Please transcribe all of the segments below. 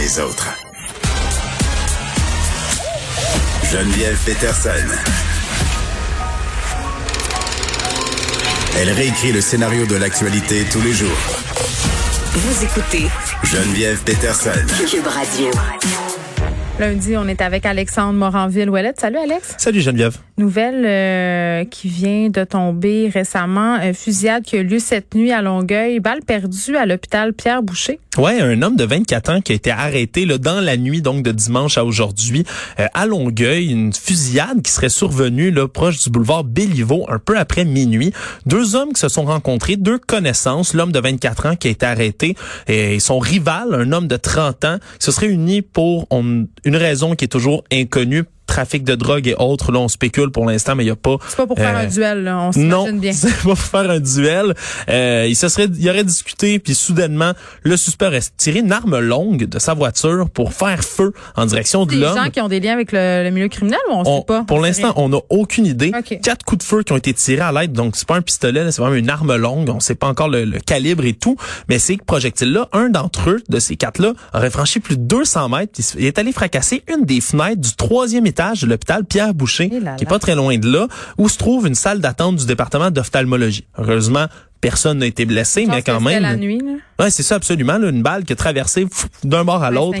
Les autres. Geneviève Peterson. Elle réécrit le scénario de l'actualité tous les jours. Vous écoutez Geneviève Peterson. Cube Radio. Lundi, on est avec Alexandre Moranville-Ouellette. Salut Alex. Salut Geneviève. Nouvelle euh, qui vient de tomber récemment. Un fusillade qui a eu lieu cette nuit à Longueuil. Balle perdue à l'hôpital Pierre Boucher. Ouais, un homme de 24 ans qui a été arrêté là, dans la nuit donc de dimanche à aujourd'hui euh, à Longueuil, une fusillade qui serait survenue là proche du boulevard Béliveau un peu après minuit. Deux hommes qui se sont rencontrés, deux connaissances, l'homme de 24 ans qui a été arrêté et son rival, un homme de 30 ans, se serait unis pour une raison qui est toujours inconnue trafic de drogue et autres. Là, on spécule pour l'instant, mais il n'y a pas... C'est pas pour faire euh, un duel, là. on Non, s'imagine bien. c'est pas pour faire un duel. Euh, il se serait, il aurait discuté, puis soudainement, le suspect aurait tiré une arme longue de sa voiture pour faire feu en direction de Des l'homme. gens qui ont des liens avec le, le milieu criminel ou on, On- sait pas? pour l'instant, on n'a aucune idée. Ok. Quatre coups de feu qui ont été tirés à l'aide, donc c'est pas un pistolet, c'est vraiment une arme longue. On sait pas encore le, le calibre et tout, mais ces projectiles-là, un d'entre eux, de ces quatre-là, aurait franchi plus de 200 mètres. Il est allé fracasser une des fenêtres du troisième étage de l'hôpital Pierre Boucher, Eh là qui est pas très loin de là, où se trouve une salle d'attente du département d'ophtalmologie. Heureusement, personne n'a été blessé, mais quand même. la nuit, là. Ouais, c'est ça absolument, là, une balle qui a traversé d'un bord à Ouais, l'autre.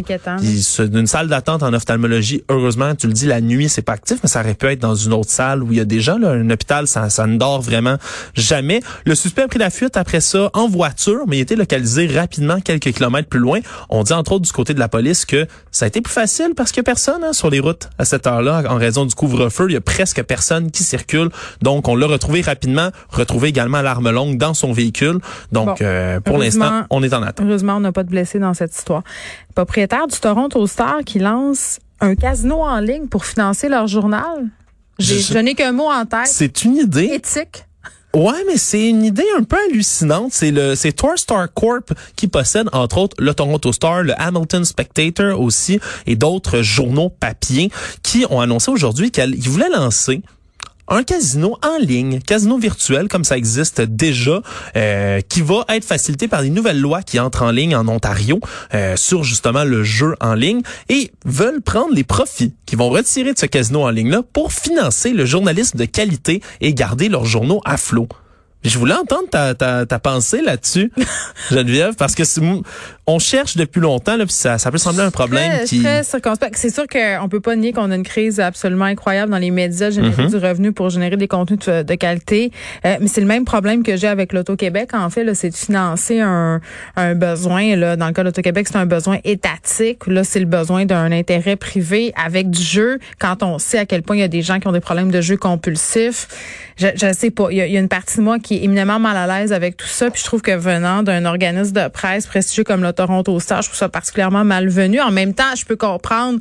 c'est d'une salle d'attente en ophtalmologie, heureusement, tu le dis, la nuit, c'est pas actif, mais ça aurait pu être dans une autre salle où il y a des gens, là, un hôpital, ça, ça ne dort vraiment jamais. Le suspect a pris la fuite après ça en voiture, mais il a été localisé rapidement quelques kilomètres plus loin. On dit entre autres du côté de la police que ça a été plus facile parce qu'il y a personne hein, sur les routes à cette heure-là en raison du couvre-feu. Il y a presque personne qui circule. Donc, on l'a retrouvé rapidement, retrouvé également l'arme longue dans son véhicule. Donc, Bon. euh, pour l'instant, on est en attente. Heureusement, on n'a pas de blessés dans cette histoire. Propriétaire du Toronto Star qui lance un casino en ligne pour financer leur journal. Je- n'ai qu'un mot en tête. C'est une idée. Éthique. Ouais, mais c'est une idée un peu hallucinante. C'est le, c'est Torstar Corp qui possède entre autres le Toronto Star, le Hamilton Spectator aussi et d'autres journaux papier qui ont annoncé aujourd'hui qu'ils voulaient lancer un casino en ligne, casino virtuel comme ça existe déjà, euh, qui va être facilité par les nouvelles lois qui entrent en ligne en Ontario euh, sur justement le jeu en ligne et veulent prendre les profits qu'ils vont retirer de ce casino en ligne là pour financer le journalisme de qualité et garder leurs journaux à flot. Je voulais entendre ta, ta, ta pensée là-dessus, Geneviève, parce que c'est- on cherche depuis longtemps, là, puis ça, ça peut sembler un problème Très, qui... très circonspect. C'est sûr qu'on peut pas nier qu'on a une crise absolument incroyable dans les médias, générer Mhm. du revenu pour générer des contenus de, de qualité. Euh, mais c'est le même problème que j'ai avec l'Auto-Québec, en fait, là, c'est de financer un, un besoin. Là, dans le cas de l'Auto-Québec, c'est un besoin étatique. Là, c'est le besoin d'un intérêt privé avec du jeu. Quand on sait à quel point il y a des gens qui ont des problèmes de jeu compulsifs, je, je sais pas. Il y, a, il y a une partie de moi qui est éminemment mal à l'aise avec tout ça. Puis je trouve que venant d'un organisme de presse prestigieux comme le Toronto Star, je trouve ça particulièrement malvenu. En même temps, je peux comprendre.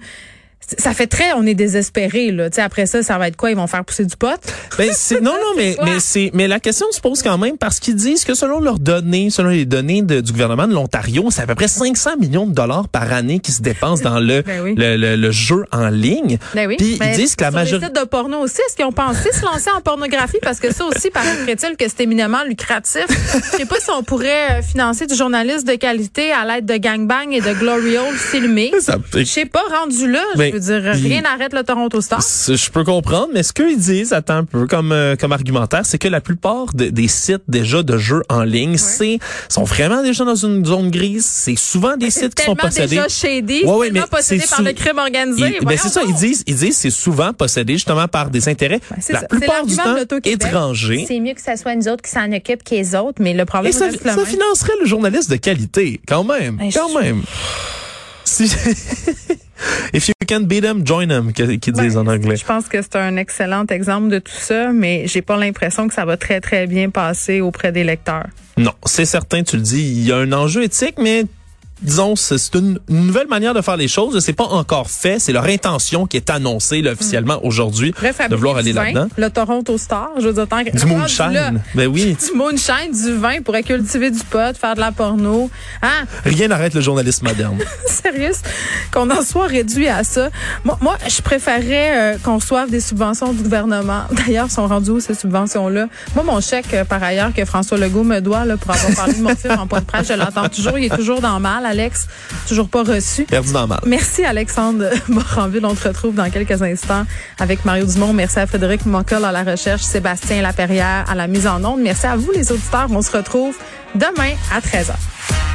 Ça fait très, on est désespéré là. Tu sais, après ça, ça va être quoi? Ils vont faire pousser du pot? Ben, c'est, non, non, mais, c'est, mais la question se pose quand même parce qu'ils disent que selon leurs données, selon les données de- du gouvernement de l'Ontario, c'est à peu près 500 millions de dollars par année qui se dépensent dans le, Ben oui. le, le, le jeu en ligne. Ben oui. Puis ils disent que la majorité, de porno aussi, est-ce qu'ils ont pensé se lancer en pornographie? Parce que ça aussi paraîtrait-il que c'est éminemment lucratif. Je sais pas si on pourrait euh, financer du journalisme de qualité à l'aide de gangbang et de glory hole filmés. ça, Je sais pas, rendu là, je veux dire, puis- rien n'arrête le Toronto Star. je peux comprendre, mais ce qu'ils disent, attends un peu, comme, euh, comme argumentaire, c'est que la plupart de- des sites déjà de jeux en ligne, c'est, sont vraiment déjà dans une zone grise. C'est souvent des sites qui sont possédés. déjà shady, Ouais, ouais, mais possédé c'est par le crime organisé. Ils- ben c'est ça, ils disent, ils disent, c'est souvent possédé justement par des intérêts, c'est la ça. Plupart du temps étrangers. C'est mieux que ça soit nous autres qui s'en occupent que les autres, mais le problème Et ça, ça financerait le journaliste de qualité, quand même, Ben, quand même. Si... If you can beat them, join them, qu'ils qu'ils disent en Ben, anglais. Je pense que c'est un excellent exemple de tout ça, mais j'ai pas l'impression que ça va très très bien passer auprès des lecteurs. Non, c'est certain, tu le dis, il y a un enjeu éthique, mais disons, c'est une, une nouvelle manière de faire les choses. C'est pas encore fait. C'est leur intention qui est annoncée là, officiellement aujourd'hui Bref, de vouloir aller là-dedans. Le Toronto Star, je veux dire, tant que- Du là, moonshine. Ben oui. Du moonshine, du vin, pourrait cultiver du pot, faire de la porno. Hein? Rien n'arrête le journalisme moderne. Sérieux? Qu'on en soit réduit à ça. Moi, moi je préférerais euh, qu'on reçoive des subventions du gouvernement. D'ailleurs, sont rendues où ces subventions-là? Moi, mon chèque, euh, par ailleurs, que François Legault me doit là, pour avoir parlé de mon film en point de presse, je l'entends toujours. Il est toujours dans le mal, Alex. Toujours pas reçu. Perdu dans le mal. Merci Alexandre Moranville. On te retrouve dans quelques instants avec Mario Dumont. Merci à Frédéric Moncol à la recherche, Sébastien Laperrière à la mise en onde. Merci à vous les auditeurs. On se retrouve demain à 13h.